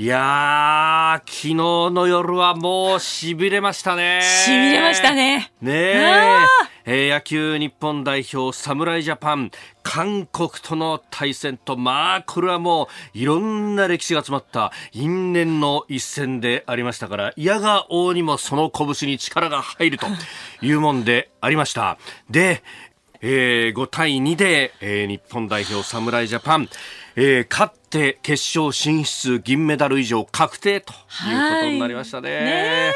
いやー、昨日の夜はもう痺れましたね。痺れましたね。ねえ。えー、野球日本代表侍ジャパン韓国との対戦とまあこれはもういろんな歴史が詰まった因縁の一戦でありましたから嫌が王にもその拳に力が入るというもんでありましたで、えー、5対2で、えー、日本代表侍ジャパンえー、勝って決勝進出銀メダル以上確定ということになりましたね。ね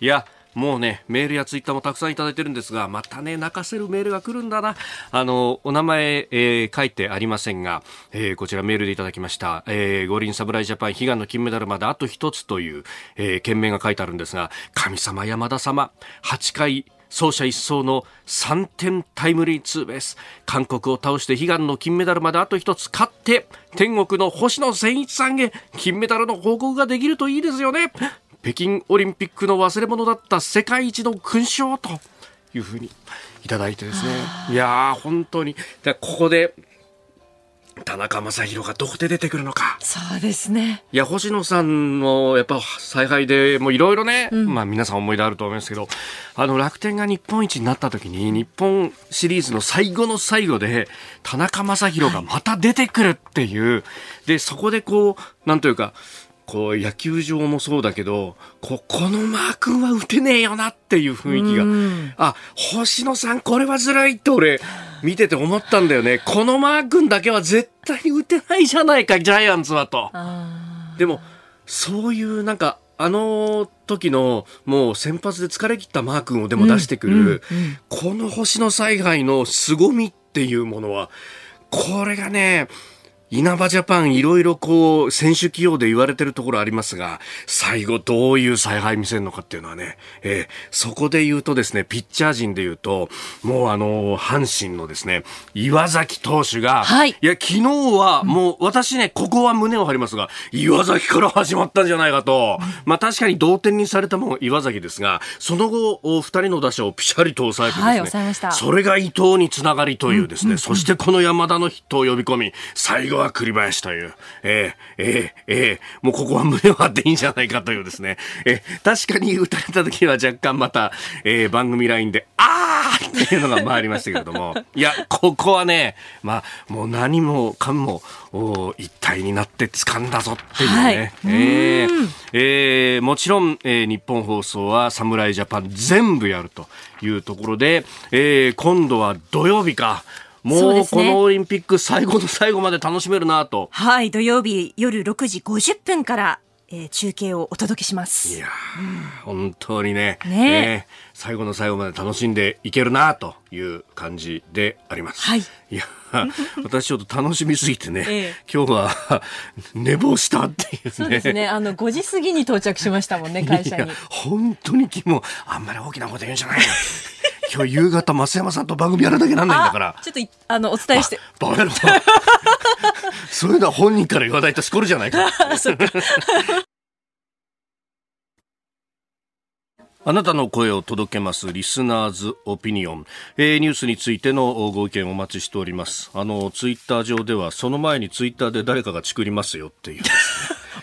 いやもうね、メールやツイッターもたくさんいただいてるんですが、またね、泣かせるメールが来るんだな。あの、お名前、えー、書いてありませんが、えー、こちらメールでいただきました。えー、五輪侍ジャパン悲願の金メダルまであと一つという、えー、件名が書いてあるんですが、神様山田様、8回走者一掃の3点タイムリーツーベース。韓国を倒して悲願の金メダルまであと1つ勝って天国の星野千一さんへ金メダルの報告ができるといいですよね。北京オリンピックの忘れ物だった世界一の勲章というふうにいただいてですね。いやー本当に。ここで田中将大がどこで出てくるのか。そうですね。いや、星野さんの、やっぱ、采配で、もういろいろね、うん、まあ皆さん思い出あると思いますけど、あの、楽天が日本一になった時に、日本シリーズの最後の最後で、田中将大がまた出てくるっていう、はい、で、そこでこう、なんというか、こう野球場もそうだけどここのマー君は打てねえよなっていう雰囲気が、あ星野さんこれはずるいって俺見てて思ったんだよね。このマー君だけは絶対に打てないじゃないかジャイアンツはと。でもそういうなんかあの時のもう先発で疲れ切ったマー君をでも出してくる、うんうんうん、この星野采配の凄みっていうものはこれがね稲葉ジャパンいろいろこう選手起用で言われてるところありますが最後どういう采配見せるのかっていうのはね、えー、そこで言うとですねピッチャー陣で言うともうあの阪神のですね岩崎投手が、はい、いや昨日はもう私ねここは胸を張りますが岩崎から始まったんじゃないかと、まあ確かに同点にされたもん岩崎ですがその後二人の打者をピシャリと抑えてですね、はい、それが伊藤につながりというですね、うんうんうん、そしてこの山田のヒットを呼び込み最後は栗林という、えー、えー、えー、もうここは胸を張っていいんじゃないかというですね、えー、確かに打たれた時は若干また、えー、番組ラインで、あーっていうのが回りましたけれども、いや、ここはね、まあ、もう何もかも、お一体になって掴んだぞっていうね、はい、えー、えー、もちろん、えー、日本放送は侍ジャパン全部やるというところで、えー、今度は土曜日か、もうこのオリンピック最後の最後まで楽しめるなと。はい、土曜日夜6時50分からえー、中継をお届けします。いや、うん、本当にねね、ね、最後の最後まで楽しんでいけるなという感じであります。はい。いや、私ちょっと楽しみすぎてね、ええ、今日は寝坊したっていうね。そうですね。あの、5時過ぎに到着しましたもんね、会社に。本当に君も、あんまり大きなこと言うんじゃない今日夕方増山さんと番組やらなきゃなんないんだから。ちょっとあのお伝えして。バカ野郎。そういうのは本人から言わないとしこるじゃないか。あなたの声を届けますリスナーズオピニオン、えー、ニュースについてのご意見をお待ちしております。あのツイッター上ではその前にツイッターで誰かがチクりますよっていう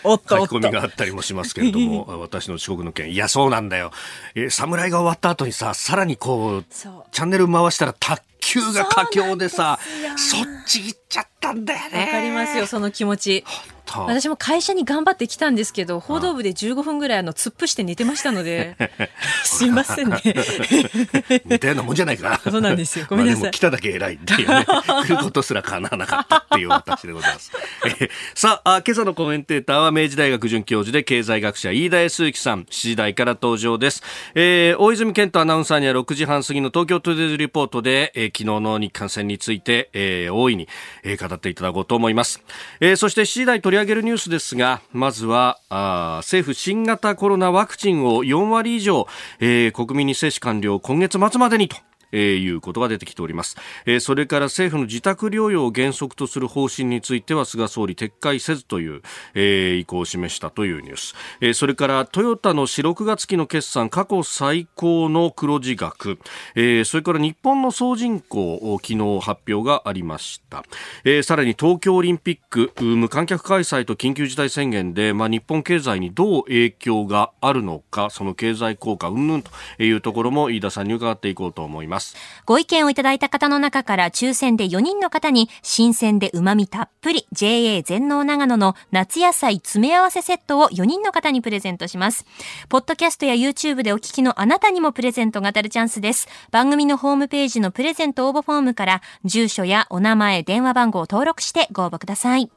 書き込みがあったりもしますけれども 私の遅刻の件。いやそうなんだよ、えー、侍が終わった後にささらにこうチャンネル回したら卓球が佳境でさそっち行っちゃったんだよね。わかりますよその気持ち私も会社に頑張ってきたんですけど報道部で15分ぐらいあの突っ伏して寝てましたので すいませんね。似たようなもんじゃないか。そうなんですよ。ごめんなさい、来ただけ偉いっていうね。来ることすら叶わなかったっていう私でございます、えさあ今朝のコメンテーターは明治大学准教授で経済学者飯田康之さん7時台から登場です、えー、大泉健人アナウンサーには6時半過ぎの東京トゥデイズリポートで、えー、昨日の日韓戦について、ええー、大いに、えー、語っていただこうと思います。えー、そして7時台取り上げるニュースですが、まずは、あ政府新型コロナワクチンを4割以上、えー、国民に接種完了今月末までにと。えー、いうことが出てきております、えー、それから政府の自宅療養を原則とする方針については菅総理撤回せずという、えー、意向を示したというニュース、えー、それからトヨタの4、6月期の決算過去最高の黒字額、えー、それから日本の総人口昨日発表がありました、えー、さらに東京オリンピック無観客開催と緊急事態宣言で、まあ、日本経済にどう影響があるのかその経済効果云々というところも飯田さんに伺っていこうと思います。ご意見をいただいた方の中から抽選で4人の方に新鮮で旨味たっぷり JA 全農長野の夏野菜詰め合わせセットを4人の方にプレゼントしますポッドキャストや YouTube でお聞きのあなたにもプレゼントが当たるチャンスです番組のホームページのプレゼント応募フォームから住所やお名前電話番号を登録してご応募ください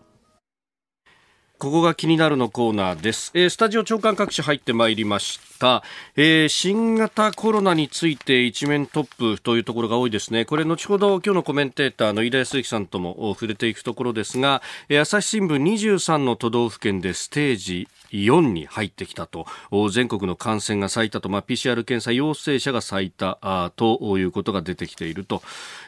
ここが気になるのコーナーです。えー、スタジオ長官各紙入ってまいりました。たえー、新型コロナについて一面トップというところが多いですね。これ後ほど今日のコメンテーターの飯田康之さんとも触れていくところですが、えー、朝日新聞23の都道府県でステージ4に入ってきたと。全国の感染が最多と、まあ、PCR 検査陽性者が最多ということが出てきていると、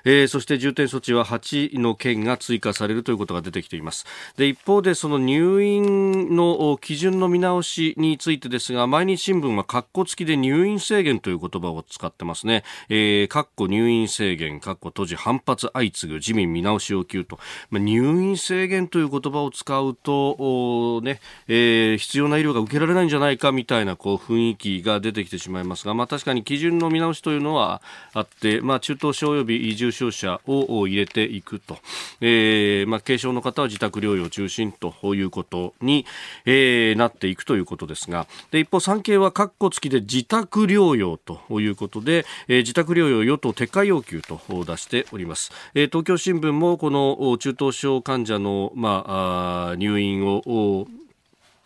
えー、そして重点措置は8の県が追加されるということが出てきています。で一方でその入院の基準の見直しについてですが毎日新聞は括弧付きで入院制限という言葉を使ってますね、えー、括弧入院制限括弧閉じ反発相次ぐ自民見直し要求と、まあ、入院制限という言葉を使うとね、えー必要な医療が受けられないんじゃないかみたいなこう雰囲気が出てきてしまいますが、まあ、確かに基準の見直しというのはあって、まあ、中等症及び重症者を入れていくと、えーまあ、軽症の方は自宅療養中心ということに、えー、なっていくということですが。で一方、産経は各括弧付きで自宅療養ということで、えー、自宅療養与党撤回要求と出しております、えー、東京新聞もこの中等症患者の、まあ、あ入院を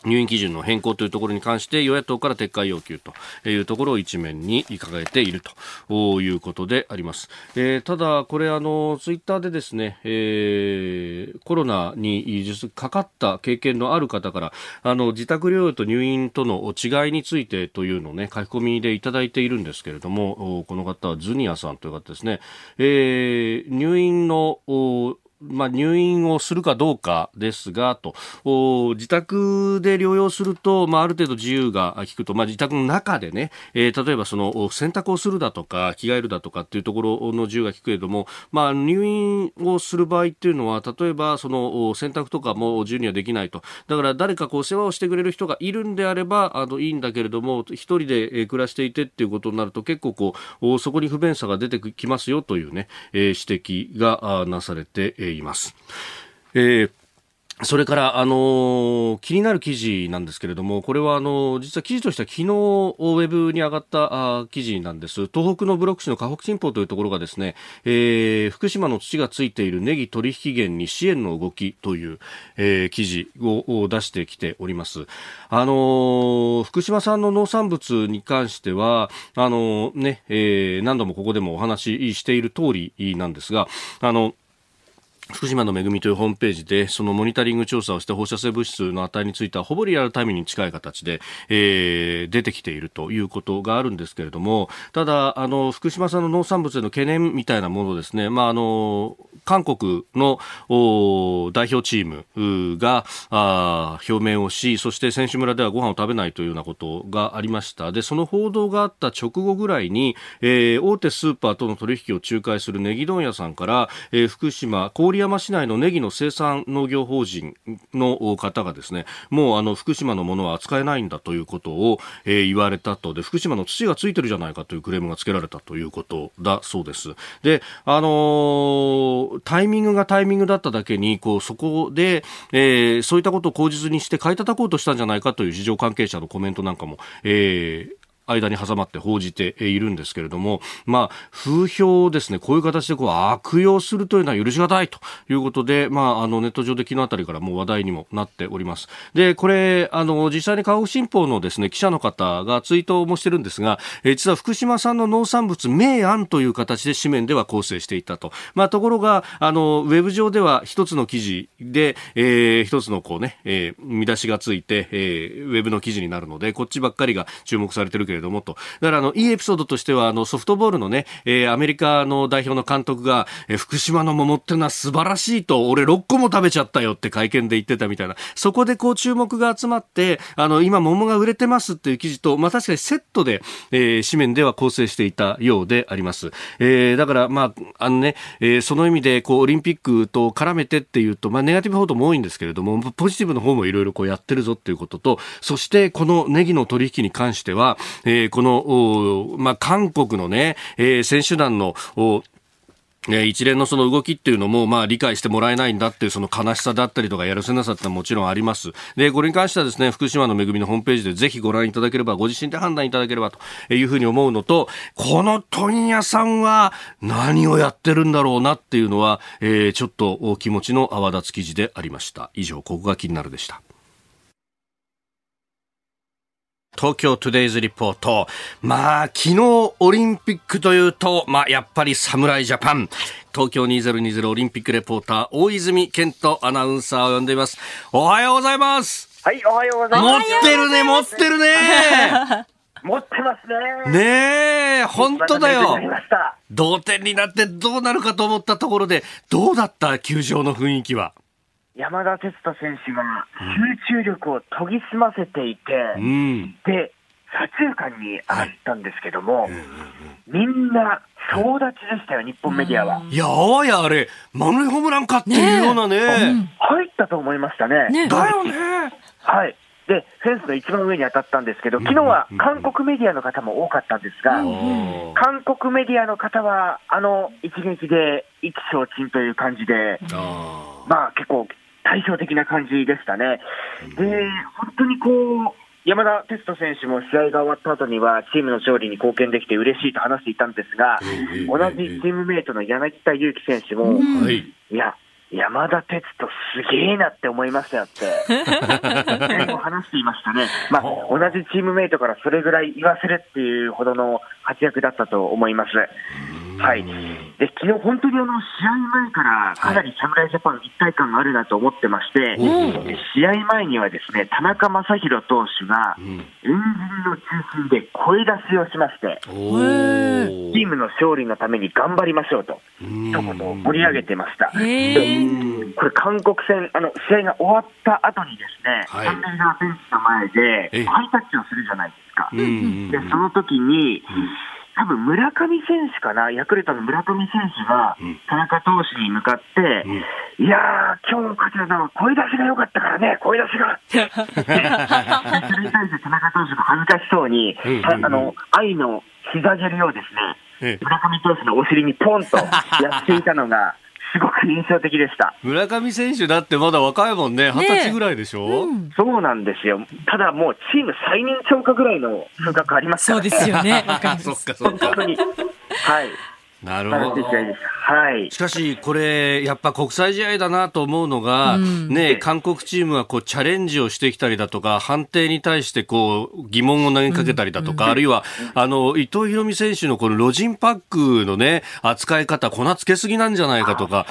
入院基準の変更というところに関して与野党から撤回要求というところを一面に掲げているということであります。えー、ただ、これあのツイッターでですね、えー、コロナにかかった経験のある方からあの自宅療養と入院との違いについてというのをね書き込みでいただいているんですけれどもこの方はズニアさんという方ですね、えー、入院のまあ、入院をするかどうかですが、と、自宅で療養すると、まあ、ある程度自由が利くと、まあ、自宅の中でね、えー、例えばその、洗濯をするだとか、着替えるだとかっていうところの自由が利くけれども、まあ、入院をする場合っていうのは、例えば、その、洗濯とかも自由にはできないと。だから、誰かこう、世話をしてくれる人がいるんであれば、あの、いいんだけれども、一人で暮らしていてっていうことになると、結構こう、そこに不便さが出てきますよというね、えー、指摘がなされていいます。えーそれから、あのー、気になる記事なんですけれども、これは、あのー、実は記事としては昨日、ウェブに上がったあ記事なんです。東北のブロック市の河北新報というところがですね、えー、福島の土がついているネギ取引源に支援の動きという、えー、記事を出してきております。あのー、福島産の農産物に関しては、あのね、えー、何度もここでもお話ししている通りなんですが、あの、福島の恵みというホームページでそのモニタリング調査をして放射性物質の値についてはほぼリアルタイムに近い形で、えー、出てきているということがあるんですけれどもただあの福島産の農産物への懸念みたいなものですね、まあ、あの韓国の代表チームがあ表明をしそして選手村ではご飯を食べないというようなことがありました。でその報道があった直後ぐらいに、えー、大手スーパーとの取引を仲介するネギ問屋さんから、えー、福島郡山市内のネギの生産農業法人の方がですねもうあの福島のものは扱えないんだということを、えー、言われたと。で福島の土がついてるじゃないかというクレームがつけられたということだそうです。であのー、タイミングがタイミングだっただけにこうそこで、えー、そういったことを口実にして買い叩こうとしたんじゃないかという市場関係者のコメントなんかも、えー間に挟まって報じているんですけれども、まあ、風評をですね、こういう形でこう悪用するというのは許し難いということで、まあ、あの、ネット上で昨日あたりからもう話題にもなっております。で、これ、あの、実際に河北新報のですね、記者の方がツイートもしてるんですが、え、実は福島産の農産物、明暗という形で紙面では構成していたと。まあ、ところが、あの、ウェブ上では一つの記事で、えー、一つのこうね、えー、見出しがついて、えー、ウェブの記事になるので、こっちばっかりが注目されてるけどれどもと。だからあの、いいエピソードとしては、あの、ソフトボールのね、えー、アメリカの代表の監督が、えー、福島の桃ってのは素晴らしいと、俺6個も食べちゃったよって会見で言ってたみたいな。そこでこう注目が集まって、あの、今桃が売れてますっていう記事と、まあ確かにセットで、えー、紙面では構成していたようであります。えー、だから、まあ、あのね、えー、その意味で、こう、オリンピックと絡めてっていうと、まあネガティブ報道も多いんですけれども、ポジティブの方もいろいろこうやってるぞっていうことと、そしてこのネギの取引に関しては、えー、この、まあ、韓国のね、えー、選手団の、一連のその動きっていうのも、まあ理解してもらえないんだっていうその悲しさだったりとかやるせなさってはもちろんあります。で、これに関してはですね、福島の恵みのホームページでぜひご覧いただければ、ご自身で判断いただければというふうに思うのと、この問屋さんは何をやってるんだろうなっていうのは、えー、ちょっと気持ちの泡立つ記事でありました。以上、ここが気になるでした。東京トゥデイズリポート。まあ、昨日オリンピックというと、まあ、やっぱり侍ジャパン。東京2020オリンピックレポーター、大泉健人アナウンサーを呼んでいます。おはようございます。はい、おはようございます。持ってるね、持ってるね。持ってますね。ねえ、本当だよ。同点になってどうなるかと思ったところで、どうだった球場の雰囲気は？山田哲人選手が集中力を研ぎ澄ませていて、うん、で、左中間に上がったんですけども、はい、みんな総立ちでしたよ、日本メディアは。いや、あわやあれ、満塁ホームランかっていうようなね。ね入ったと思いましたね。ね。だよね。はい。で、フェンスの一番上に当たったんですけど、昨日は韓国メディアの方も多かったんですが、韓国メディアの方は、あの一撃で意気消沈という感じで、まあ結構対照的な感じでしたね。で、本当にこう、山田哲人選手も試合が終わった後には、チームの勝利に貢献できて嬉しいと話していたんですが、同じチームメイトの柳田悠岐選手も、い。や、山田哲人すげえなって思いましたよって、話していましたね。まあ、同じチームメイトからそれぐらい言わせるっていうほどの活躍だったと思います。はい、で昨日本当にあの試合前からかなり侍ジャパン一体感があるなと思ってまして、試合前にはですね田中将大投手が円陣の中心で声出しをしまして、チームの勝利のために頑張りましょうと、一言盛り上げてました。これ、韓国戦、あの試合が終わった後にですね、三塁側ベンチの前でハイタッチをするじゃないですか。でその時に、多分村上選手かな、ヤクルトの村上選手が、田中投手に向かって、うん、いやー、今日勝ちたのは声出しが良かったからね、声出しが。それに対して田中投手が恥ずかしそうに、あの愛の膝蹴りをですね、村上投手のお尻にポンとやっていたのが、すごく印象的でした。村上選手だってまだ若いもんね、二十歳ぐらいでしょ、うん、そうなんですよ。ただもうチーム最年長化ぐらいの風格ありますから、ね、そうですよね。そっかそっか。本当に。はい。なるほど。はい。しかし、これ、やっぱ国際試合だなと思うのが、うん、ね、韓国チームはこうチャレンジをしてきたりだとか、判定に対してこう疑問を投げかけたりだとか、うん、あるいは、あの、伊藤博美選手のこのロジンパックのね、扱い方、粉つけすぎなんじゃないかとか、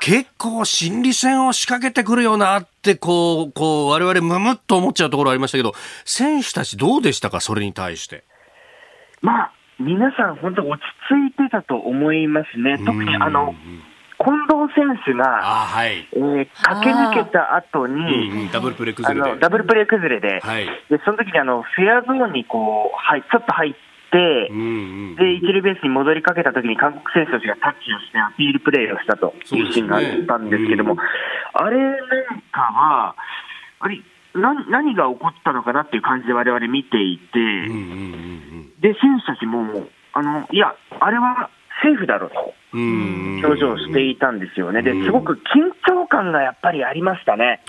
結構心理戦を仕掛けてくるよなって、こう、こう、我々むむっと思っちゃうところありましたけど、選手たちどうでしたか、それに対して。まあ、皆さん本当落ち着いてたと思いますね。特にあの、近藤選手が、はい、えー、駆け抜けた後に、ダブルプレー崩れで。ダブルプレー崩れで、はい、でその時にあのフェアゾーンにこう、はい、ちょっと入って、うんうん、で、一塁ベースに戻りかけた時に韓国選手たちがタッチをしてアピールプレーをしたというシーンがあったんですけども、ねうん、あれなんかは、あれ、何何が起こったのかなっていう感じで我々見ていて、で、選手たちも、あの、いや、あれはセーフだろうと、表情していたんですよね。で、すごく緊張感がやっぱりありましたね。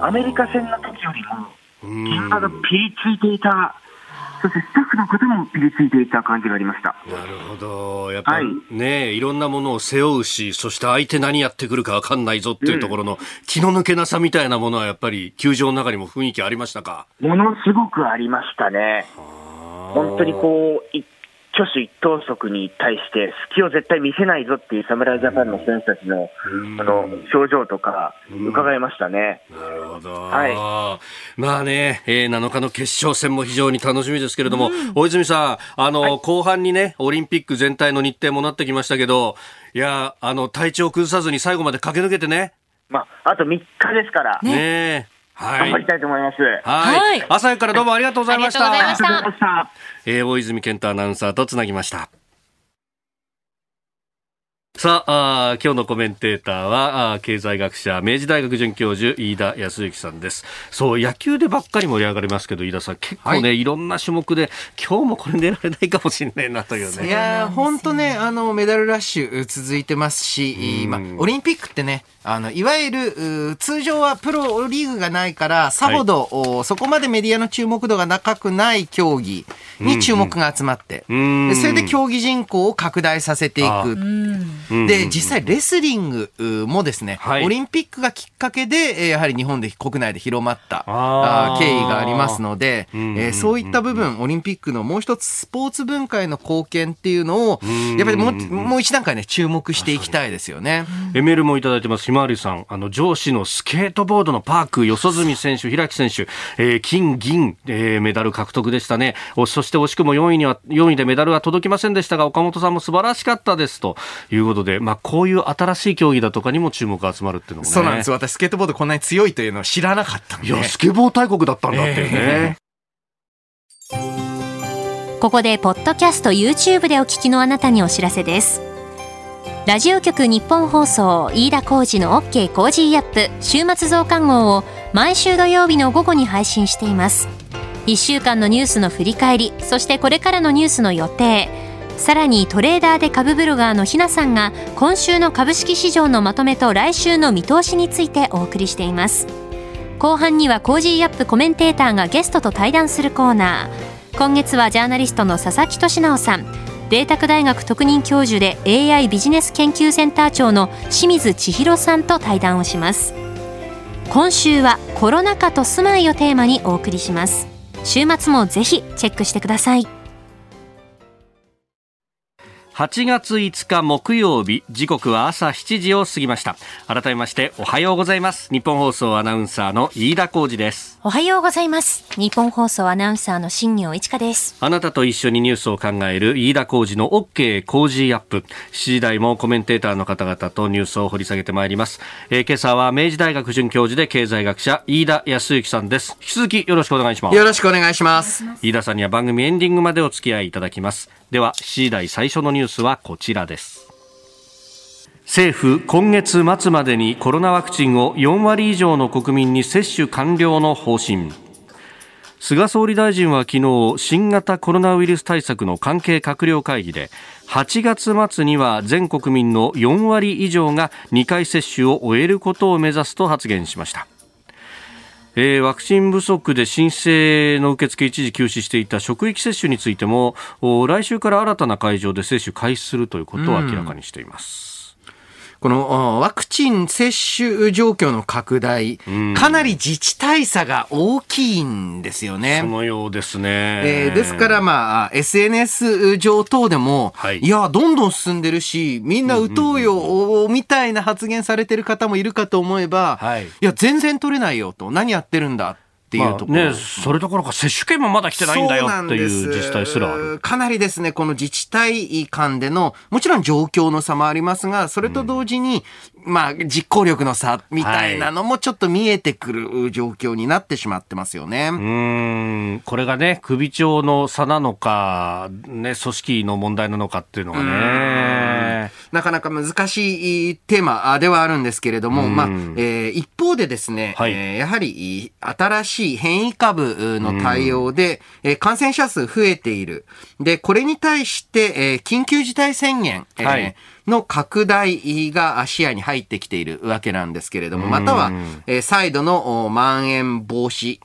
アメリカ戦の時よりも、現場がピリついていたそしてスタッフの方もピリついていた感じがありました。なるほど、やっぱりね、はい、いろんなものを背負うし、そして相手何やってくるか分かんないぞっていうところの、気の抜けなさみたいなものは、やっぱり球場の中にも雰囲気ありましたか？ものすごくありましたね。本当にこう、挙手一投足に対して隙を絶対見せないぞっていう侍ジャパンの選手たちのあの表情とか伺いましたね。なるほど。はい。まあね、えー、7日の決勝戦も非常に楽しみですけれども、うん、大泉さん、あの、はい、後半にね、オリンピック全体の日程もなってきましたけど、いや、あの、体調崩さずに最後まで駆け抜けてね。まあ、あと3日ですから。ねねはい。頑張りたいと思います。はい。朝からどうもありがとうございました。ありがとうございました。えー、大泉健太アナウンサーとつなぎました。さあ今日のコメンテーターは経済学者明治大学准教授飯田康之さんです。そう野球でばっかり盛り上がりますけど飯田さん結構ね、はい、いろんな種目で今日もこれ出られないかもしれないなというね。いや本当ねあのメダルラッシュ続いてますし、まあ、オリンピックってねあのいわゆる通常はプロリーグがないからさほど、はい、そこまでメディアの注目度が高くない競技に注目が集まって、うんうん、それで競技人口を拡大させていく。で実際レスリングもですね、はい、オリンピックがきっかけでやはり日本で国内で広まった経緯がありますので、えー、そういった部分オリンピックのもう一つスポーツ文化への貢献っていうのをやっぱりもうもう一段階ね注目していきたいですよね。エメールもいただいてます。ひまわりさん、あの、上司のスケートボードのパーク、四十住選手、平木選手、えー、金、銀、えー、メダル獲得でしたね。そして惜しくも4位には、4位でメダルは届きませんでしたが、岡本さんも素晴らしかったです。ということで、まあ、こういう新しい競技だとかにも注目が集まるっていうのもね。そうなんです。私、スケートボードこんなに強いというのを知らなかったんで。いや、スケボー大国だったんだっていうね。えー、ここで、ポッドキャスト YouTube でお聞きのあなたにお知らせです。ラジオ局日本放送飯田浩二の OK コージーアップ週末増刊号を毎週土曜日の午後に配信しています1週間のニュースの振り返りそしてこれからのニュースの予定。さらにトレーダーで株ブロガーのひなさんが今週の株式市場のまとめと来週の見通しについてお送りしています。後半には Cozy up コメンテーターがゲストと対談するコーナー。今月はジャーナリストの佐々木俊尚さん。麗澤大学特任教授で AI ビジネス研究センター長の清水千弘さんと対談をします。今週はコロナ禍と住まいをテーマにお送りします。週末もぜひチェックしてください。8月5日木曜日時刻は朝7時を過ぎました。改めましておはようございます。日本放送アナウンサーの飯田浩二です。おはようございます。日本放送アナウンサーの新業一華です。あなたと一緒にニュースを考える飯田浩二の OK 工事アップ。7時台もコメンテーターの方々とニュースを掘り下げてまいります、えー、今朝は明治大学准教授で経済学者飯田康之さんです。引き続きよろしくお願いします。よろしくお願いします。飯田さんには番組エンディングまでお付き合いいただきますでは7時台最初のニュースはこちらです。政府今月末までにコロナワクチンを4割以上の国民に接種完了の方針。菅総理大臣は昨日新型コロナウイルス対策の関係閣僚会議で8月末には全国民の4割以上が2回接種を終えることを目指すと発言しました。えー、ワクチン不足で申請の受付一時休止していた職域接種についても来週から新たな会場で接種開始するということを明らかにしています。このワクチン接種状況の拡大、かなり自治体差が大きいんですよね。そのようですね。えー、ですから、まあ、SNS 上等でも、はい、いや、どんどん進んでるし、みんな打とうよ、みたいな発言されてる方もいるかと思えば、はい、いや、全然取れないよと、何やってるんだっていうところ、まあ、ね、それどころか接種券もまだ来てないんだよっていう自治体すらある。かなりですねこの自治体間でのもちろん状況の差もありますがそれと同時に、うん、まあ実行力の差みたいなのもちょっと見えてくる状況になってしまってますよね、はい、うん。これがね首長の差なのか、ね、組織の問題なのかっていうのがねなかなか難しいテーマではあるんですけれども、まあえー、一方でですね、はい、えー、やはり新しい変異株の対応で、うん、感染者数増えている。で、これに対して、えー、緊急事態宣言、はい、の拡大が視野に入ってきているわけなんですけれども、または、えー、再度のまん延防止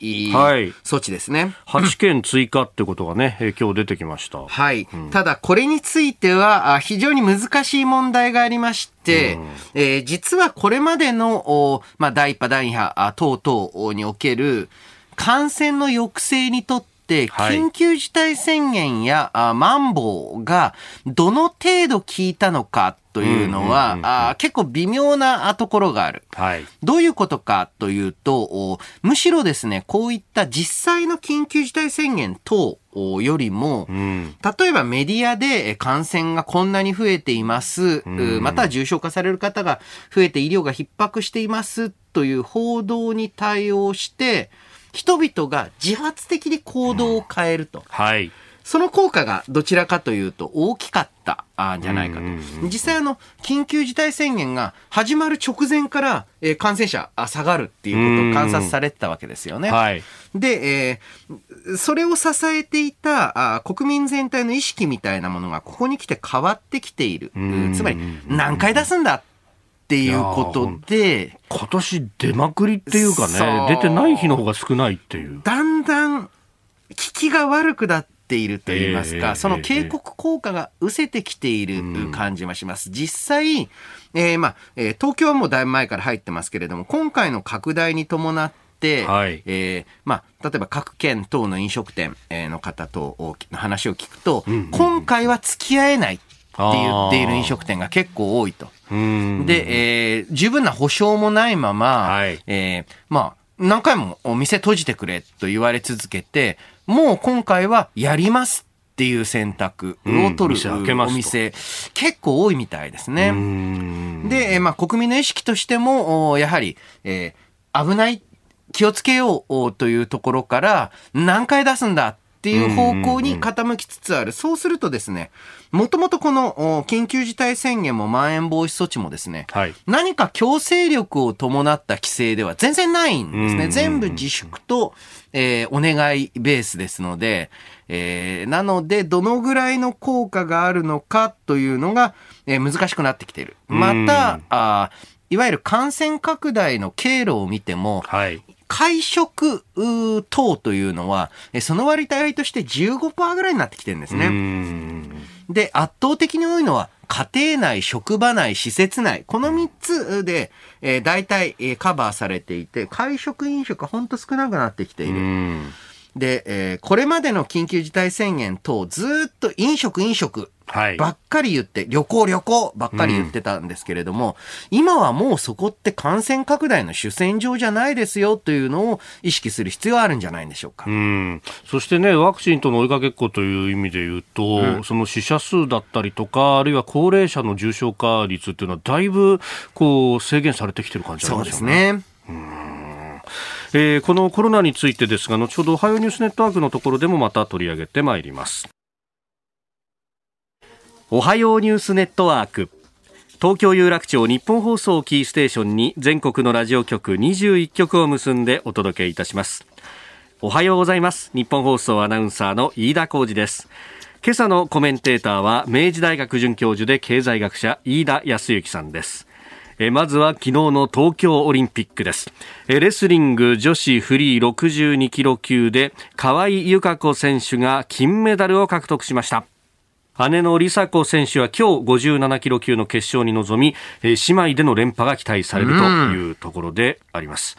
措置ですね。はい、8件追加ってことがね、今日出てきました。はい。うん、ただ、これについては、非常に難しい問題がありまして、うん、えー、実はこれまでの、まあ、第一波、第二波等々における感染の抑制にとって、緊急事態宣言や、はい、マンボウがどの程度効いたのかというのは、結構微妙なところがある、はい。どういうことかというと、むしろですね、こういった実際の緊急事態宣言等よりも、うん、例えばメディアで感染がこんなに増えています、うん、または重症化される方が増えて医療が逼迫していますという報道に対応して、人々が自発的に行動を変えると。はい。その効果がどちらかというと大きかったんじゃないかと。実際あの、緊急事態宣言が始まる直前から、えー、感染者下がるっていうことを観察されてたわけですよね。はい、で、えー、それを支えていたあ国民全体の意識みたいなものがここに来て変わってきている。つまり、何回出すんだっていうことで。今年出まくりっていうかね、出てない日の方が少ないっていう。だんだん、効きが悪くなっていると言いますか、えー、その警告効果が失せてきている感じはします。実際、えー、まあ、えー、東京はもうだいぶ前から入ってますけれども、今回の拡大に伴って、はい、えー、まあ、例えば各県等の飲食店の方と話を聞くと、うんうんうん、今回は付き合えないって言っている飲食店が結構多いと。で、えー、十分な保証もないまま、はい、えー、まあ、何回もお店閉じてくれと言われ続けて、もう今回はやりますっていう選択を取る、お店、結構多いみたいですね。で、まあ、国民の意識としても、やはり、えー、危ない、気をつけようというところから、何回出すんだっていう方向に傾きつつある。そうするとですね、もともとこの緊急事態宣言もまん延防止措置もですね、はい、何か強制力を伴った規制では全然ないんですね。全部自粛と、えー、お願いベースですので、えー、なので、どのぐらいの効果があるのかというのが、えー、難しくなってきている。また、あいわゆる感染拡大の経路を見ても、はい、会食等というのは、その割合として15%ぐらいになってきてるんですね。で、圧倒的に多いのは、家庭内、職場内、施設内、この3つで、えー、大体、えー、カバーされていて、会食、飲食はほんと少なくなってきている。で、えー、これまでの緊急事態宣言等、ずっと飲食、飲食、ばっかり言って、旅行旅行ばっかり言ってたんですけれども、うん、今はもうそこって感染拡大の主戦場じゃないですよというのを意識する必要はあるんじゃないんでしょうか。うん、そしてね、ワクチンとの追いかけっこという意味で言うと、うん、その死者数だったりとか、あるいは高齢者の重症化率っていうのはだいぶこう制限されてきてる感じありますよね。そうですね。えー、このコロナについてですが、後ほどおはようニュースネットワークのところでもまた取り上げてまいります。おはようニュースネットワーク。東京有楽町日本放送キーステーションに全国のラジオ局21局を結んでお届けいたします。おはようございます。日本放送アナウンサーの飯田浩二です。今朝のコメンテーターは明治大学准教授で経済学者飯田康之さんです。えまずは昨日の東京オリンピックですレスリング女子フリー62キロ級で河合友香子選手が金メダルを獲得しました姉の梨紗子選手は今日57キロ級の決勝に臨み、姉妹での連覇が期待されるというところであります。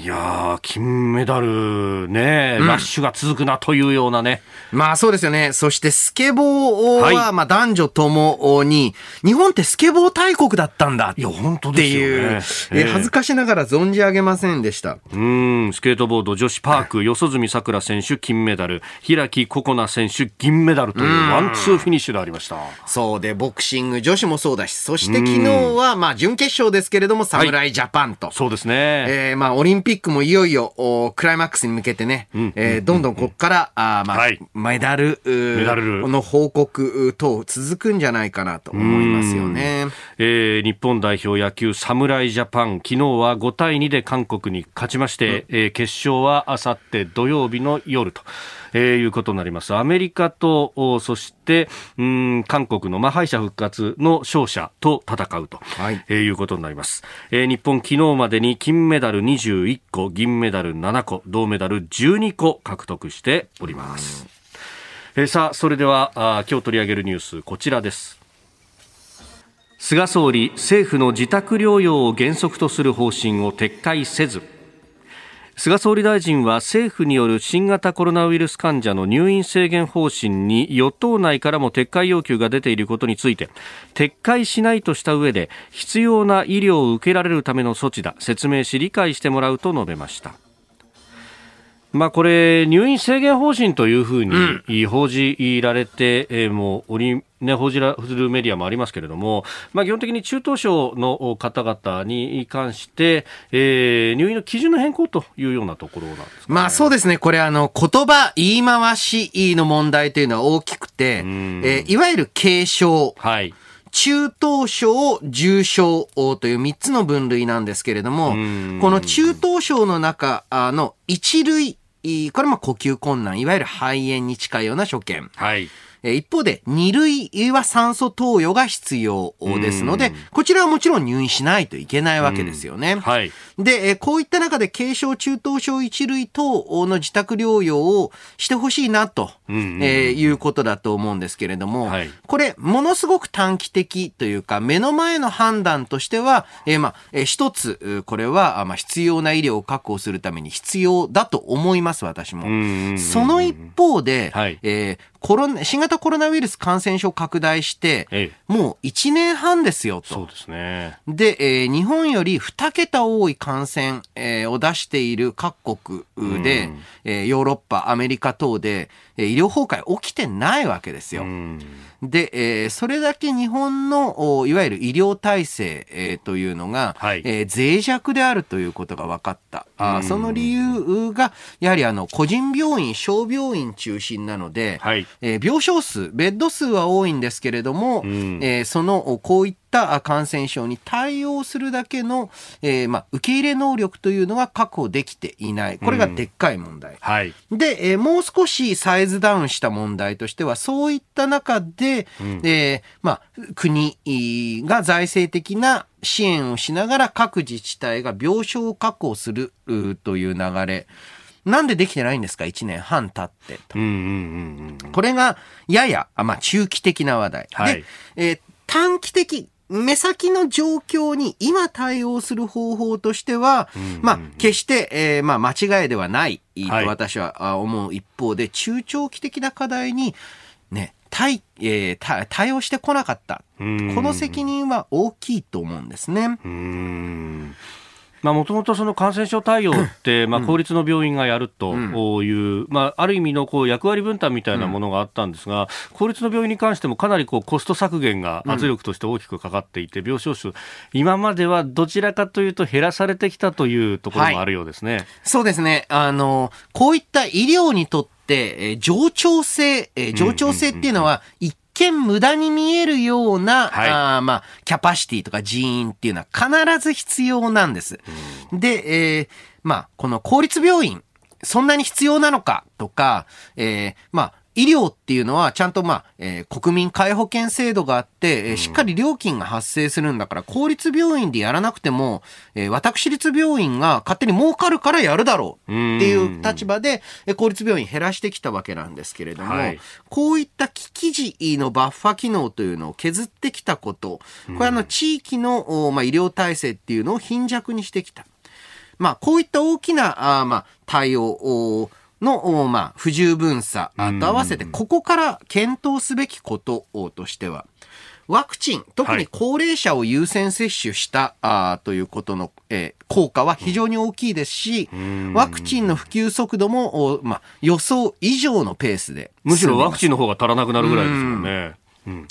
いや金メダルね、ラッシュが続くなというようなね。まあそうですよね。そしてスケボーは、まあ男女ともに、日本ってスケボー大国だったんだいや、本当ですよね。え恥ずかしながら存じ上げませんでした。うん、スケートボード女子パーク、四十住さくら選手金メダル、開心那選手銀メダルというワンツーフィニッシュでありました。そうで、ボクシング女子もそうだし、そして昨日は、まあ準決勝ですけれども、侍ジャパンと。そうですね。えー、まあオリンピックもいよいよクライマックスに向けてね、えー、どんどんここから、あまあ、はい、メダルメダル。の報告等続くんじゃないかなと思いますよね。えー、日本代表野球侍ジャパン、昨日は5対2で韓国に勝ちまして、うん、えー、決勝はあさって土曜日の夜と。えー、いうことになります。アメリカと、そして、うん、韓国の、まあ、敗者復活の勝者と戦うと、はいえー、いうことになります。えー、日本、昨日までに金メダル21個、銀メダル7個、銅メダル12個獲得しております。えー、さあ、それではあ、今日取り上げるニュース、こちらです。菅総理、政府の自宅療養を原則とする方針を撤回せず、菅総理大臣は政府による新型コロナウイルス患者の入院制限方針に与党内からも撤回要求が出ていることについて撤回しないとした上で必要な医療を受けられるための措置だ説明し理解してもらうと述べました。まあ、これ、入院制限方針というふうに報じられて、うん、もう、ね、報じられるメディアもありますけれども、まあ、基本的に中等症の方々に関して、えー、入院の基準の変更というようなところなんですか、ね、まあそうですね、これあの、言葉言い回しの問題というのは大きくて、えー、いわゆる軽症。はい。中等症、重症という3つの分類なんですけれども、この中等症の中の1類、これも呼吸困難、いわゆる肺炎に近いような所見。はい。一方で、二類は酸素投与が必要ですので、こちらはもちろん入院しないといけないわけですよね。はい。で、こういった中で軽症、中等症一類等の自宅療養をしてほしいなと、えいうことだと思うんですけれども、はい、これ、ものすごく短期的というか、目の前の判断としては、えー、まあ、えー、一つ、これは、まあ、必要な医療を確保するために必要だと思います、私も。その一方で、はい、えー、コロナ、新型コロナウイルス感染症拡大して、もう1年半ですよと。そうですね。で、えー、日本より2桁多い感染、えー、を出している各国で、うん、えー、ヨーロッパ、アメリカ等で、えー、医療崩壊起きてないわけですよ。うんで、えー、それだけ日本のいわゆる医療体制、えー、というのが、はい、えー、脆弱であるということが分かった。あその理由が、やはりあの個人病院、小病院中心なので、はい、えー、病床数、ベッド数は多いんですけれども、うん、えー、そのこういった感染症に対応するだけの、えーまあ、受け入れ能力というのが確保できていない。これがでっかい問題。うんはい、で、えー、もう少しサイズダウンした問題としては、そういった中で、で、うん、えー、まあ、国が財政的な支援をしながら各自治体が病床を確保するという流れ。なんでできてないんですか ?1 年半経ってと。これがやや、まあ、中期的な話題。はい、で、えー、短期的、目先の状況に今対応する方法としては、まあ、決して、えー、まあ、間違いではないと私は思う一方で、中長期的な課題に、ね、対、えー、対応してこなかった。この責任は大きいと思うんですね。まあ、もともとその感染症対応って、まあ、公立の病院がやるという、まあ、ある意味のこう役割分担みたいなものがあったんですが、公立の病院に関してもかなりこうコスト削減が圧力として大きくかかっていて、病床数、今まではどちらかというと減らされてきたというところもあるようですね。はい、そうですね。あの、こういった医療にとって、えー、冗長性、えー、冗長性っていうのは、一見無駄に見えるような、はい、あまあ、キャパシティとか人員っていうのは必ず必要なんです。で、えー、まあ、この公立病院、そんなに必要なのかとか、えー、まあ、医療っていうのはちゃんとまあ、えー、国民皆保険制度があって、えー、しっかり料金が発生するんだから、公立病院でやらなくても、えー、私立病院が勝手に儲かるからやるだろうっていう立場で、えー、公立病院減らしてきたわけなんですけれども、はい、こういった危機時のバッファ機能というのを削ってきたこと、これあの地域の、まあ、医療体制っていうのを貧弱にしてきた。まあ、こういった大きな、あまあ、対応を、の、まあ、不十分さと合わせて、ここから検討すべきこととしては、ワクチン、特に高齢者を優先接種した、はい、あということの、えー、効果は非常に大きいですし、ワクチンの普及速度も、まあ、予想以上のペースで。むしろワクチンの方が足らなくなるぐらいですもんね。うん。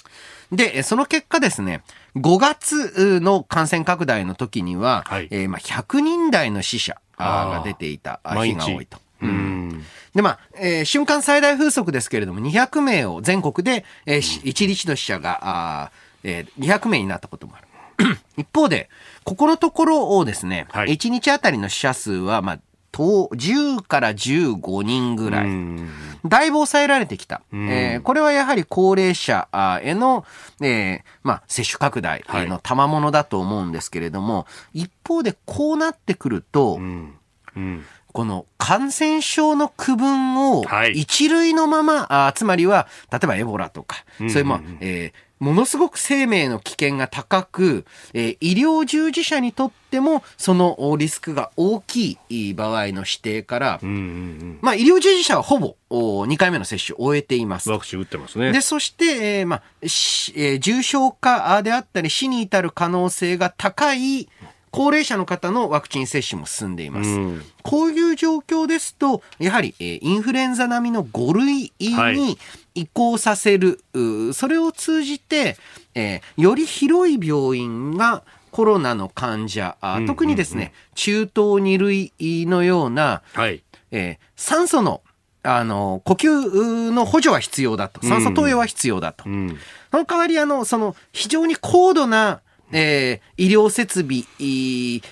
で、その結果ですね、5月の感染拡大の時には、はい。えーまあ、100人台の死者が出ていた日が多いと。うん。で、まあ、えー瞬間最大風速ですけれども、200名を全国で、えーし1日の死者が、あーえー200名になったこともある。一方で、ここのところをですね、はい1日あたりの死者数は、まあ、と10から15人ぐらい。うんだいぶ抑えられてきた。んえーこれはやはり高齢者あへの、えーまあ、接種拡大はいの賜物だと思うんですけれども、一方でこうなってくると、うん。うん。この感染症の区分をはい一類のまま、あつまりは、例えばエボラとか、うんそういう、まあえーものすごく生命の危険が高く、えー医療従事者にとっても、そのおリスクが大きい場合の指定から、うんうんうん。まあ、医療従事者はほぼお2回目の接種を終えています。ワクチン打ってますね。で、そして、えーまあ、しえー重症化であったり死に至る可能性が高い高齢者の方のワクチン接種も進んでいます。うんこういう状況ですと、やはり、えーインフルエンザ並みの5類はいに移行させる、うーそれを通じて、えーより広い病院がコロナの患者、あうん特にですね、中等2類のような、はい。えー酸素のあの呼吸の補助は必要だと。酸素投与は必要だと。うん。その代わり、あの、その、非常に高度な、えー医療設備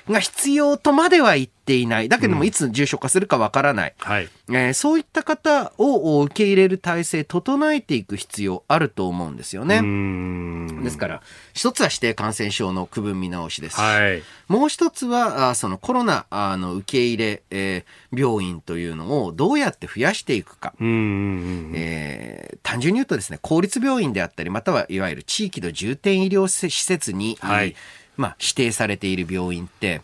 が必要とまでは言っていない。だけども、いつ重症化するかわからない。はい。えーそういった方を受け入れる体制、整えていく必要あると思うんですよね。うんですから、一つは指定感染症の区分見直しですし、はい。もう一つは、あそのコロナあの受け入れ、えー病院というのをどうやって増やしていくか。うんうんうん。えー単純に言うとですね、公立病院であったり、またはいわゆる地域の重点医療施設に、はいまあ、指定されている病院って、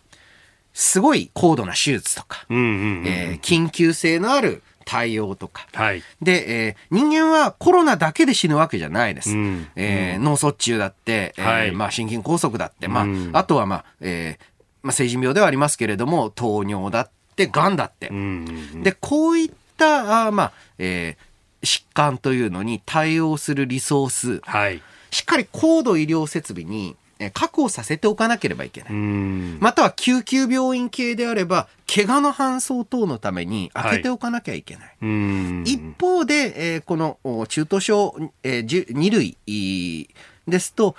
すごい高度な手術とか、緊急性のある対応とか。はい。で、えー人間はコロナだけで死ぬわけじゃないです。うんえー脳卒中だって、えーはいまあ、心筋梗塞だって、まあうんあとは、まあえーまあ、成人病ではありますけれども、糖尿だって、癌だって。うん。で、こういった、あーまあ、えー疾患というのに対応するリソース、はい。しっかり高度医療設備にえー確保させておかなければいけない。うん。または救急病院系であれば、怪我の搬送等のために開けておかなきゃいけない。うん。一方で、えーこのお中等症、えー、じゅ2類ですと、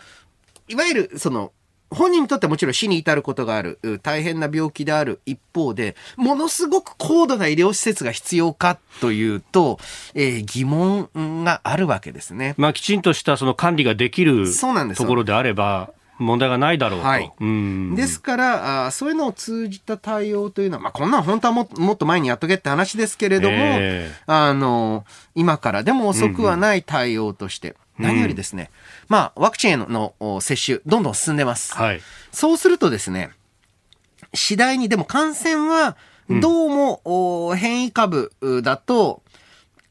いわゆるその、本人にとってはもちろん死に至ることがある、う大変な病気である一方で、ものすごく高度な医療施設が必要かというと、えー疑問があるわけですね。まあ、きちんとしたその管理ができるそうなんですよところであれば、問題がないだろうと。はいうん。ですからあー、そういうのを通じた対応というのは、まあ、こんなん本当はももっと前にやっとけって話ですけれども、えあの、今からでも遅くはない対応として、何よりですね、まあ、ワクチンへののお接種、どんどん進んでます。はい。そうするとですね、次第に、でも感染は、どうも、お変異株だと、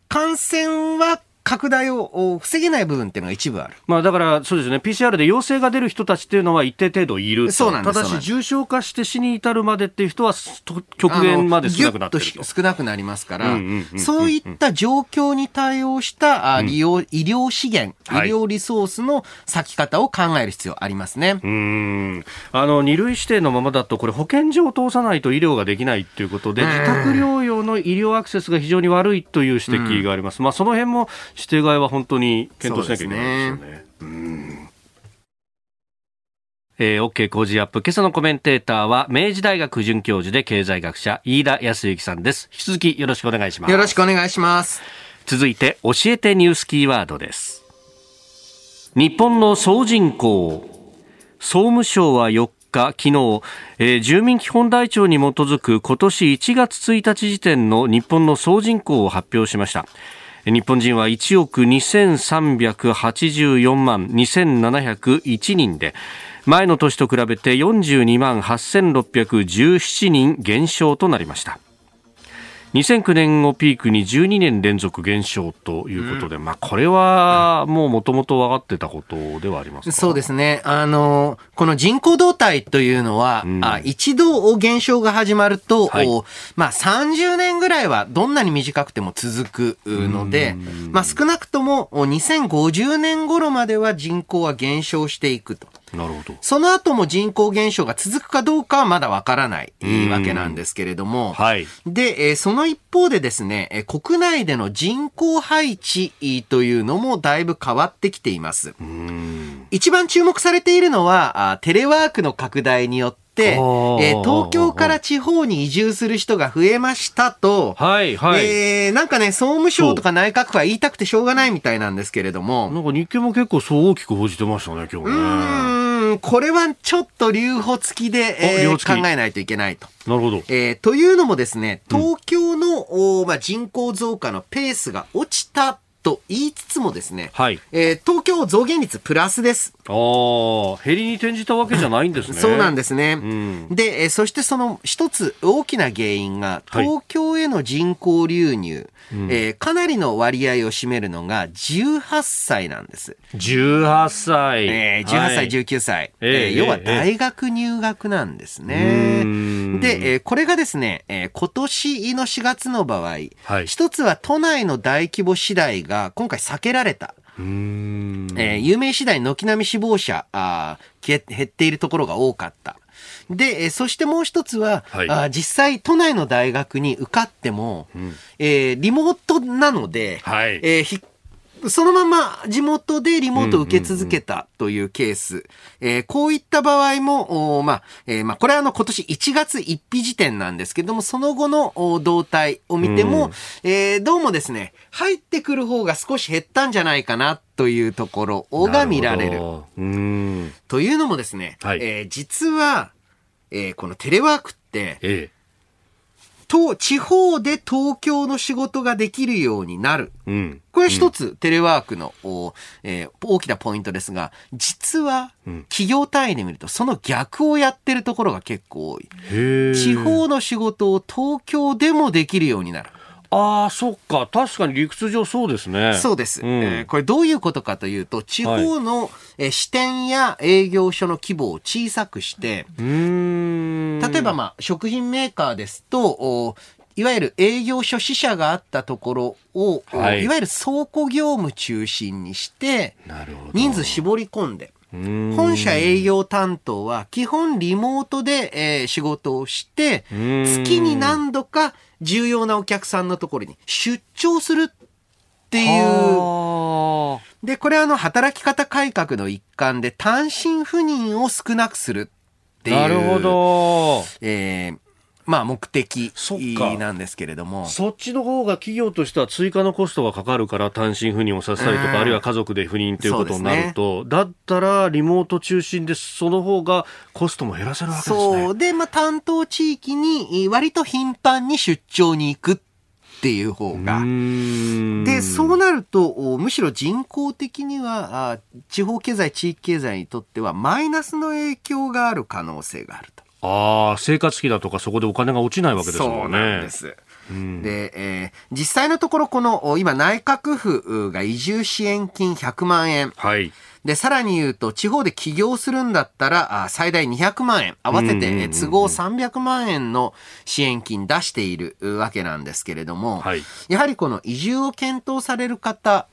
感染は拡大をお防げない部分っていうのが一部ある。まあだから、そうですね、PCR で陽性が出る人たちっていうのは一定程度いると。そうなんですただし、重症化して死に至るまでっていう人は、と極限まで少なくなってると。と少なくなりますからそういった状況に対応したあ利用、医療資源、はい。医療リソースの割き方を考える必要ありますね。うーん。あの二類指定のままだと、これ、保健所を通さないと医療ができないということで、うん。自宅療養の医療アクセスが非常に悪いという指摘があります、まあ、その辺も指定外は本当に検討しなきゃいけないですよね。うんえー、OK 工事アップ。今朝のコメンテーターは、明治大学准教授で経済学者、飯田康之さんです。引き続きよろしくお願いします。よろしくお願いします。続いて教えてニュースキーワードです日本の総人口総務省は4日昨日、えー住民基本台帳に基づく今年1月1日時点の日本の総人口を発表しました日本人は1億2384万2701人で前の年と比べて42万8617人減少となりました。2009年をピークに12年連続減少ということで、うん、まあこれはもうもともと分かってたことではありますそうですね。あの、この人口動態というのは、うん、あ一度減少が始まると、はい、まあ30年ぐらいはどんなに短くても続くので、まあ少なくとも2050年頃までは人口は減少していくと。なるほど。その後も人口減少が続くかどうかはまだわからないわけなんですけれども、はい。で、えその一方でですね、国内での人口配置というのもだいぶ変わってきています。一番注目されているのは、テレワークの拡大によって、えー、東京から地方に移住する人が増えましたと、はいはい。えー、なんかね、総務省とか内閣府は言いたくてしょうがないみたいなんですけれども。なんか日経も結構そう大きく報じてましたね、今日ね。うん、これはちょっと留保付きで、えー、考えないといけないと。なるほど。えー、というのもですね、東京の、うん、まあ、人口増加のペースが落ちたと言いつつもですね、はい、えー、東京増減率プラスです。ああ、減りに転じたわけじゃないんですね。そうなんですね。うん、で、えー、そしてその一つ大きな原因が、東京への人口流入、はい、えー、かなりの割合を占めるのが18歳なんです。18歳。えー、18歳、はい、19歳。えー、要は大学入学なんですね。で、えー、これがですね、えー、今年の4月の場合、はい、一つは都内の大規模次第が今回避けられた。えー、有名次第軒並み死亡者あ減っているところが多かった。で、えそしてもう一つは、はい、あ実際都内の大学に受かっても、うん、えー、リモートなので、はい、えー、そのまま地元でリモートを受け続けたというケース。えー、こういった場合も、まあ、えー、まあ、これはあの今年1月1日時点なんですけども、その後の動態を見ても、うん、えー、どうもですね、入ってくる方が少し減ったんじゃないかなというところが見られる。るというのもですね、はい、えー、実は、えー、このテレワークって、ええと、地方で東京の仕事ができるようになる。うん、これ一つ、テレワークの、えー、大きなポイントですが、実は、企業単位で見ると、その逆をやってるところが結構多い。地方の仕事を東京でもできるようになる。ああ、そっか。確かに理屈上そうですね。そうです。うん、えー、これどういうことかというと、地方の、はい、え支店や営業所の規模を小さくして、例えば、まあ、食品メーカーですと、いわゆる営業所支社があったところを、はい、いわゆる倉庫業務中心にして、人数絞り込んで、本社営業担当は基本リモートで、えー、仕事をして、月に何度か重要なお客さんのところに出張するっていう。で、これはあの、働き方改革の一環で単身赴任を少なくするっていう。なるほど。えー、まあ目的なんですけれどもそっちの方が企業としては追加のコストがかかるから単身赴任をさせたりとか、あるいは家族で赴任ということになると、ね、だったらリモート中心でその方がコストも減らせるわけですね。そうで、まあ、担当地域に割と頻繁に出張に行くっていう方が。で、そうなると、むしろ人口的には、地方経済、地域経済にとってはマイナスの影響がある可能性があると。ああ、生活費だとかそこでお金が落ちないわけですもんね。そうなんです。うん、で、えー、実際のところこの、今内閣府が移住支援金100万円。はい。で、さらに言うと、地方で起業するんだったら、最大200万円、合わせて都合300万円の支援金出しているわけなんですけれども、はい、やはりこの移住を検討される方、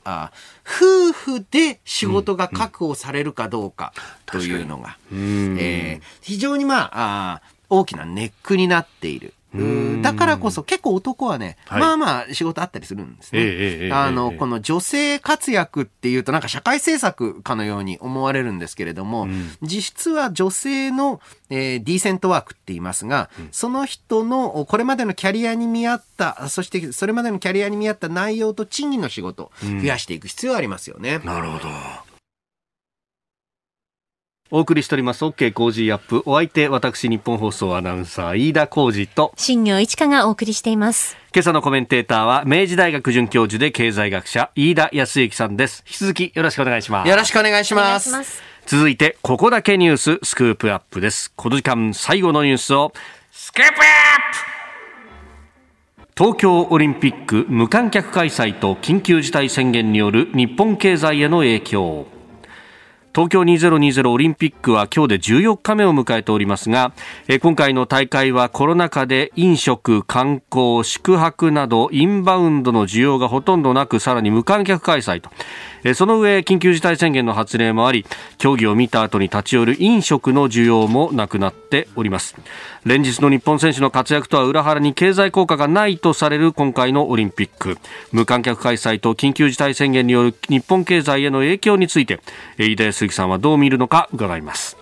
夫婦で仕事が確保されるかどうかというのが、えー、非常にまあ大きなネックになっている。だからこそ結構男はね、はい、まあまあ仕事あったりするんですね。えあの、この女性活躍っていうとなんか社会政策かのように思われるんですけれども、うん、実質は女性の、えー、ディーセントワークって言いますが、うん、その人のこれまでのキャリアに見合った、そしてそれまでのキャリアに見合った内容と賃金の仕事、増やしていく必要がありますよね。なるほど。お送りしております OK 工事アップ。お相手私日本放送アナウンサー飯田浩二と。新業一華がお送りしています。今朝のコメンテーターは明治大学准教授で経済学者飯田康之さんです。引き続きよろしくお願いします。よろしくお願いします。続いてここだけニューススクープアップです。この時間最後のニュースを。スクープアップ!東京オリンピック無観客開催と緊急事態宣言による日本経済への影響東京2020オリンピックは今日で14日目を迎えておりますが、今回の大会はコロナ禍で飲食、観光、宿泊などインバウンドの需要がほとんどなく、さらに無観客開催と。その上、緊急事態宣言の発令もあり、競技を見た後に立ち寄る飲食の需要もなくなっております。連日の日本選手の活躍とは裏腹に経済効果がないとされる今回のオリンピック。無観客開催と緊急事態宣言による日本経済への影響について、飯田鈴木さんはどう見るのか伺います。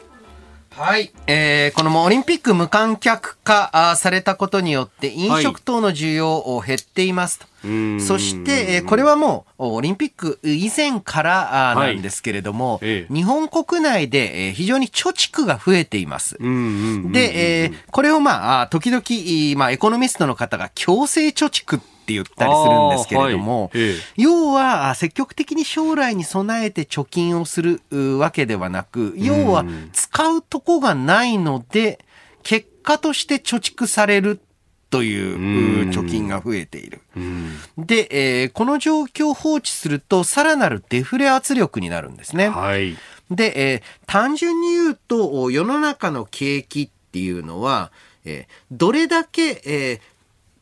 はい。えー、このオリンピック無観客化されたことによって飲食等の需要減っていますと。はい、そして、えー、これはもうオリンピック以前からなんですけれども、はい、日本国内で非常に貯蓄が増えています。で、えー、これをまあ、時々、まあ、エコノミストの方が強制貯蓄って言ったりするんですけれども、はい。ええ、要は積極的に将来に備えて貯金をするわけではなく、要は使うとこがないので、結果として貯蓄されるという貯金が増えている。で、えー、この状況を放置すると、さらなるデフレ圧力になるんですね。はい、で、えー、単純に言うと、世の中の景気っていうのは、えー、どれだけ、えー、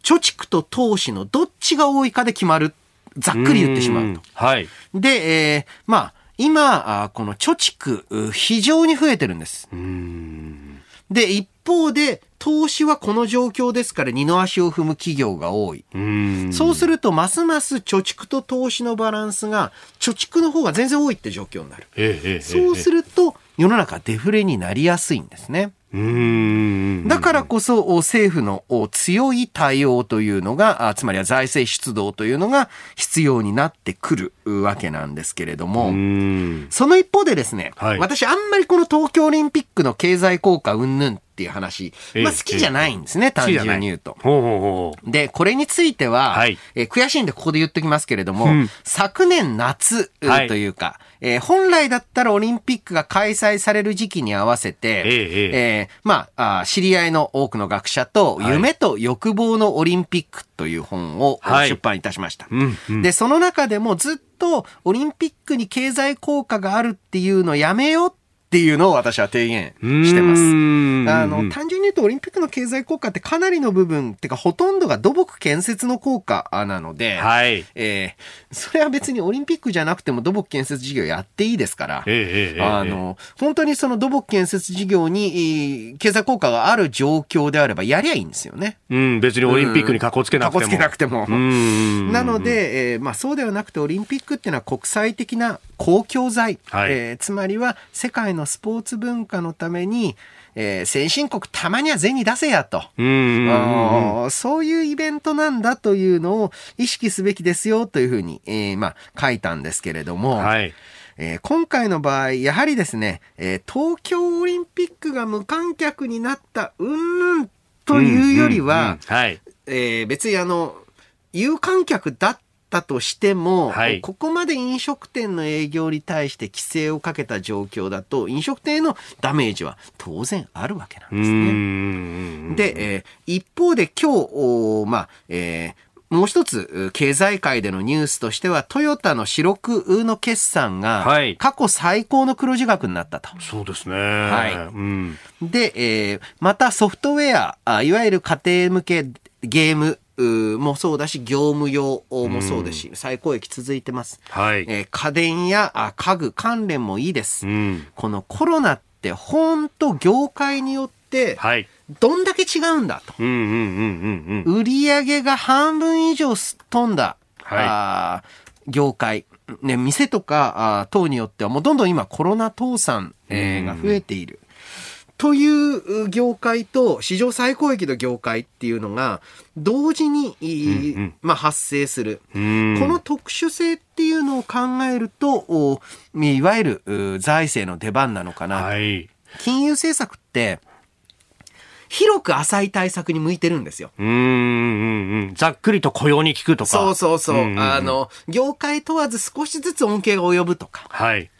貯蓄と投資のどっちが多いかで決まる。ざっくり言ってしまうと。はい。で、えー、まあ、今、この貯蓄、非常に増えてるんです。で、一方で、投資はこの状況ですから二の足を踏む企業が多い。そうすると、ますます貯蓄と投資のバランスが、貯蓄の方が全然多いって状況になる。そうすると、世の中デフレになりやすいんですね。だからこそ政府の強い対応というのが、つまりは財政出動というのが必要になってくるわけなんですけれども、その一方でですね、はい、私あんまりこの東京オリンピックの経済効果云々っていう話、まあ好きじゃないんですね、単純に言うと。で、これについては、はい、え悔しいんでここで言っときますけれども、うん、昨年夏というか、はい、えー、本来だったらオリンピックが開催される時期に合わせて、えー、えー、まあ知り合いの多くの学者と、夢と欲望のオリンピックという本を出版いたしました。うんうん、で、その中でもずっとオリンピックに経済効果があるっていうのをやめようっていうのを私は提言してます。あの、単純に言うとオリンピックの経済効果ってかなりの部分、ってかほとんどが土木建設の効果なので、はい。えー、それは別にオリンピックじゃなくても土木建設事業やっていいですから、えー、あの、本当にその土木建設事業に経済効果がある状況であればやりゃいいんですよね。うん、別にオリンピックにかこつけなくても。かこつけなくても。なので、えー、まあそうではなくてオリンピックっていうのは国際的な公共財、はい、えー、つまりは世界のスポーツ文化のために、えー、先進国たまには銭出せやと。そういうイベントなんだというのを意識すべきですよというふうに、えー、まあ、書いたんですけれども、はい、えー、今回の場合、やはりですね、えー、東京オリンピックが無観客になったうんぬというよりは、別にあの、有観客だっったとしても、はい、ここまで飲食店の営業に対して規制をかけた状況だと、飲食店へのダメージは当然あるわけなんですね。で、えー、一方で今日、まあ、えーもう一つ、経済界でのニュースとしては、トヨタの四六の決算が、過去最高の黒字額になったと。はい、そうですね。はい。うん、で、えー、またソフトウェアいわゆる家庭向けゲームもそうだし、業務用もそうですし、うん、最高益続いてます。はい。えー、家電や家具関連もいいです。うん、このコロナって本当業界によって、はい。どんだけ違うんだと。売り上げが半分以上すっ飛んだ、はい、あ業界。ね、店とかあ等によってはもうどんどん今コロナ倒産、えー、が増えている。という業界と史上最高益の業界っていうのが同時に、うんうん、まあ、発生する。この特殊性っていうのを考えると、いわゆる財政の出番なのかな。はい、金融政策って広く浅い対策に向いてるんですよ。うんうんうん。ざっくりと雇用に効くとか。そうそうそう。うんうんあの、業界問わず少しずつ恩恵が及ぶとか。はい。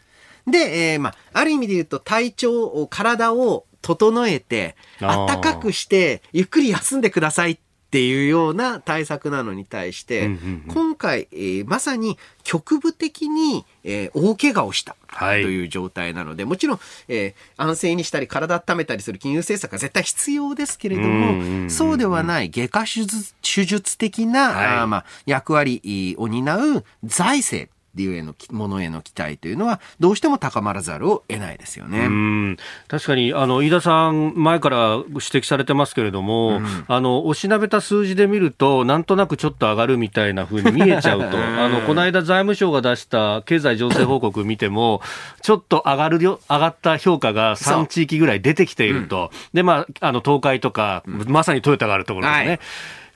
で、えー、まあ、ある意味で言うと体調、体を整えて、暖かくして、ゆっくり休んでくださいっっていうような対策なのに対して、今回、えーまさに局部的に、えー大怪我をしたとはい。いう状態なので、もちろん、えー安静にしたり体温めたりする金融政策は絶対必要ですけれども、そうではない外科手術手術的な、はい。あーまあ、役割を担う財政いうへのものへの期待というのはどうしても高まらざるを得ないですよね。うん。確かにあの飯田さん、前から指摘されてますけれども、あのおしなべた数字で見ると、なんとなくちょっと上がるみたいな風に見えちゃうと、あのこの間、財務省が出した経済情勢報告見ても、ちょっと上がるよ上がった評価が3地域ぐらい出てきていると、でまあ、あの東海とか、まさにトヨタがあるところですね。はい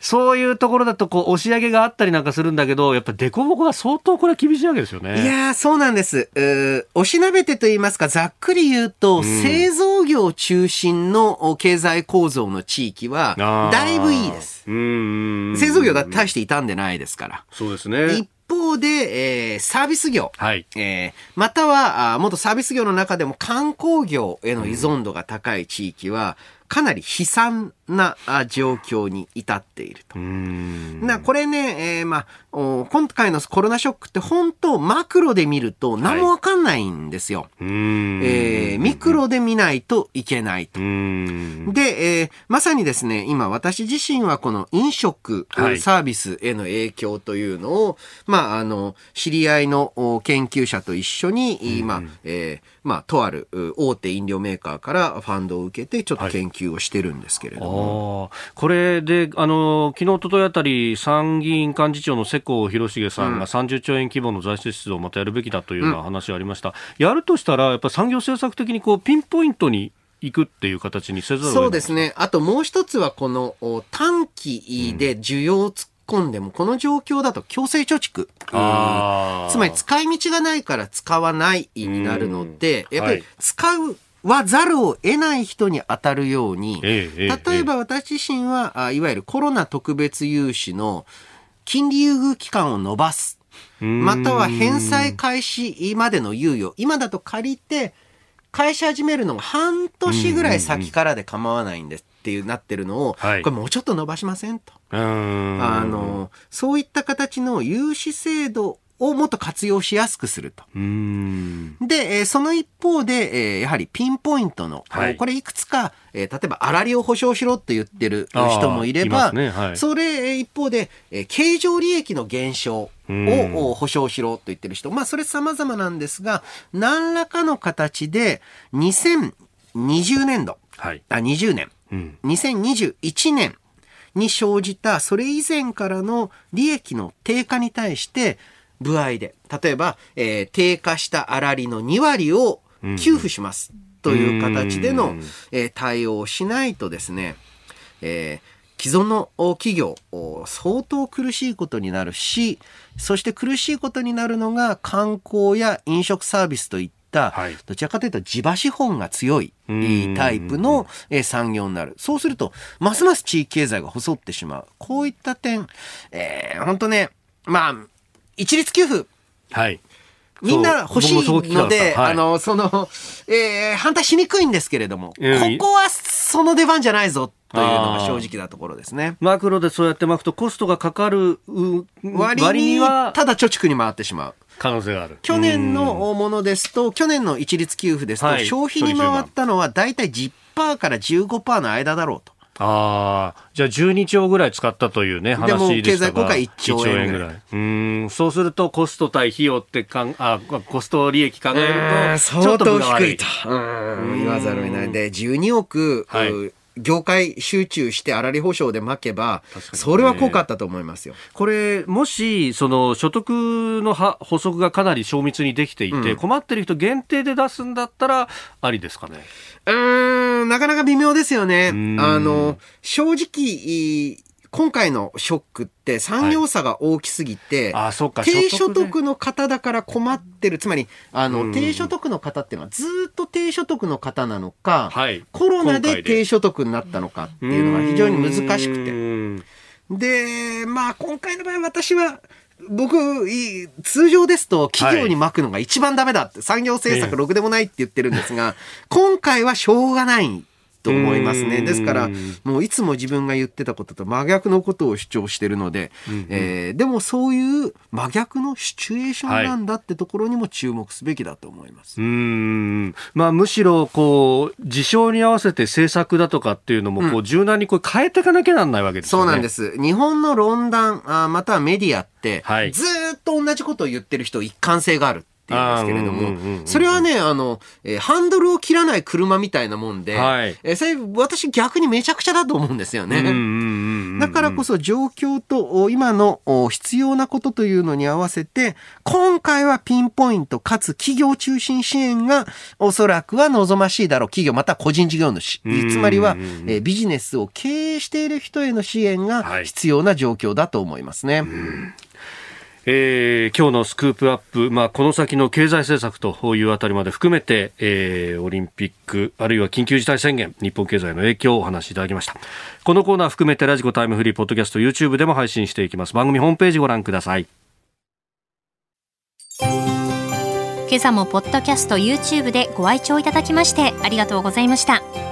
そういうところだとこう押し上げがあったりなんかするんだけど、やっぱ凸凹が相当これは厳しいわけですよね。いやー、そうなんです。うーおしなべてと言いますか、ざっくり言うと、製造業中心のお経済構造の地域は、だいぶいいです。うん製造業だって大して傷んでないですから。そうですね一。方で、えーサービス業。はい。えーまたは、あー元サービス業の中でも観光業への依存度が高い地域は、かなり悲惨なあ状況に至っていると。うんなこれね、えーまあ、お今回のコロナショックって本当マクロで見ると何もわかんないんですよ。うんえーミクロで見ないといけないと。うんで、えーまさにですね、今私自身はこの飲食、はいサービスへの影響というのを、まあ、あの、知り合いのお研究者と一緒に、今、えーまあ、とあるう大手飲料メーカーからファンドを受けて、ちょっと研究をしてるんですけれども。ああこれで、あの昨日一昨日あたり、参議院幹事長の世耕弘成さんが30兆円規模の財政出動をまたやるべきだというような話がありました、やるとしたら、やっぱり産業政策的にこうピンポイントに行くっていう形にせざるそうですね。あともう一つはこのお短期で需要を突っ込んでも、この状況だと強制貯蓄。つまり使い道がないから使わないになるので、うん。やっぱりはい。使うはざるを得ない人に当たるように、例えば私自身は、あいわゆるコロナ特別融資の金利優遇期間を延ばす。うんまたは返済開始までの猶予。今だと借りて、返し始めるのが半年ぐらい先からで構わないんですっていうなってるのを、はいこれもうちょっと伸ばしませんと。うんあの、そういった形の融資制度をもっと活用しやすくすると。うん。で、えーその一方で、えーやはりピンポイントの、はい。これいくつか、えー例えば、粗利を保証しろって言ってる人もいれば、ねはい。それ一方で、えー経常利益の減少うん。をお保証しろと言ってる人、まあ、それ様々なんですが、何らかの形で、2020年度、はい。あ、20年、うん。2021年に生じたそれ以前からの利益の低下に対して歩合で。例えば、えー低下した粗利の2割を給付します。という形での、うん。えー対応をしないとですね、えー既存のお企業お相当苦しいことになるしそして苦しいことになるのが観光や飲食サービスといった、はい。どちらかというと地場資本が強いうん。タイプのえー産業になる。そうすると、ますます地域経済が細ってしまう。こういった点、えー、本当ね、まあ、一律給付、はい。みんな欲しいので、はいあの、その、えー反対しにくいんですけれども、うんここはその出番じゃないぞというのが正直なところですね。マクロでそうやって巻くとコストがかかるう割にはただ貯蓄に回ってしまう。可能性がある。去年のものですと、去年の一律給付ですと、はい消費に回ったのは大体10%から15%の間だろうと。ああ、じゃあ12兆ぐらい使ったというね、話でしたが。経済効果1兆円ぐらい。1うーん、そうするとコスト対費用ってかん、あ、コスト利益考えると、ちょっと分が悪い。と。うん言わざるを得ない。で、12億、はい。う業界集中して粗利保証で巻けば、それは効果あったと思いますよ。これ、もし、その、所得のは補足がかなり詳密にできていて、うん困ってる人限定で出すんだったら、ありですかね？うーん、なかなか微妙ですよねん。あの、正直、今回のショックって産業差が大きすぎて、あ、そうか、低所所得の方だから困ってる。つまり、あの、うん。低所得の方っていうのはずーっと低所得の方なのか、はい。コロナでで低所得になったのかっていうのが非常に難しくて。て。で、まあ今回の場合私は、僕、い通常ですと企業に巻くのが一番ダメだって、産業政策ろくでもないって言ってるんですが、今回はしょうがないと思いますね。ですから、もういつも自分が言ってたことと真逆のことを主張してるので、うんうん、えー、でもそういう真逆のシチュエーションなんだってところにも注目すべきだと思います。はい、うんまあ、むしろこう事象に合わせて政策だとかっていうのもこう柔軟にこう変えていかなきゃなんないわけですよね。そうなんです。日本の論壇あまたはメディアって、はい、ずっと同じことを言ってる人一貫性がある。っていうんですけれども、それはね、あの、えー、ハンドルを切らない車みたいなもんで、はい、えー、それ私逆にめちゃくちゃだと思うんですよね。だからこそ状況と今の必要なことというのに合わせて、今回はピンポイントかつ企業中心支援がおそらくは望ましいだろう。企業また個人事業主。つまりは、えー、ビジネスを経営している人への支援が必要な状況だと思いますね。はいえー、今日のスクープアップ、まあ、この先の経済政策というあたりまで含めて、えー、オリンピック、あるいは緊急事態宣言、日本経済の影響をお話しいただきました。このコーナー含めて radiko タイムフリー、ポッドキャスト、YouTube でも配信していきます。番組ホームページご覧ください。今朝もポッドキャスト、YouTube でご愛聴いただきましてありがとうございました。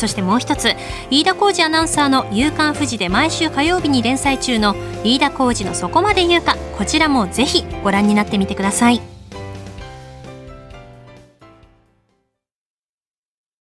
そしてもう一つ飯田浩二アナウンサーの「夕刊富士」で毎週火曜日に連載中の飯田浩二の「そこまで言うか」こちらもぜひご覧になってみてください。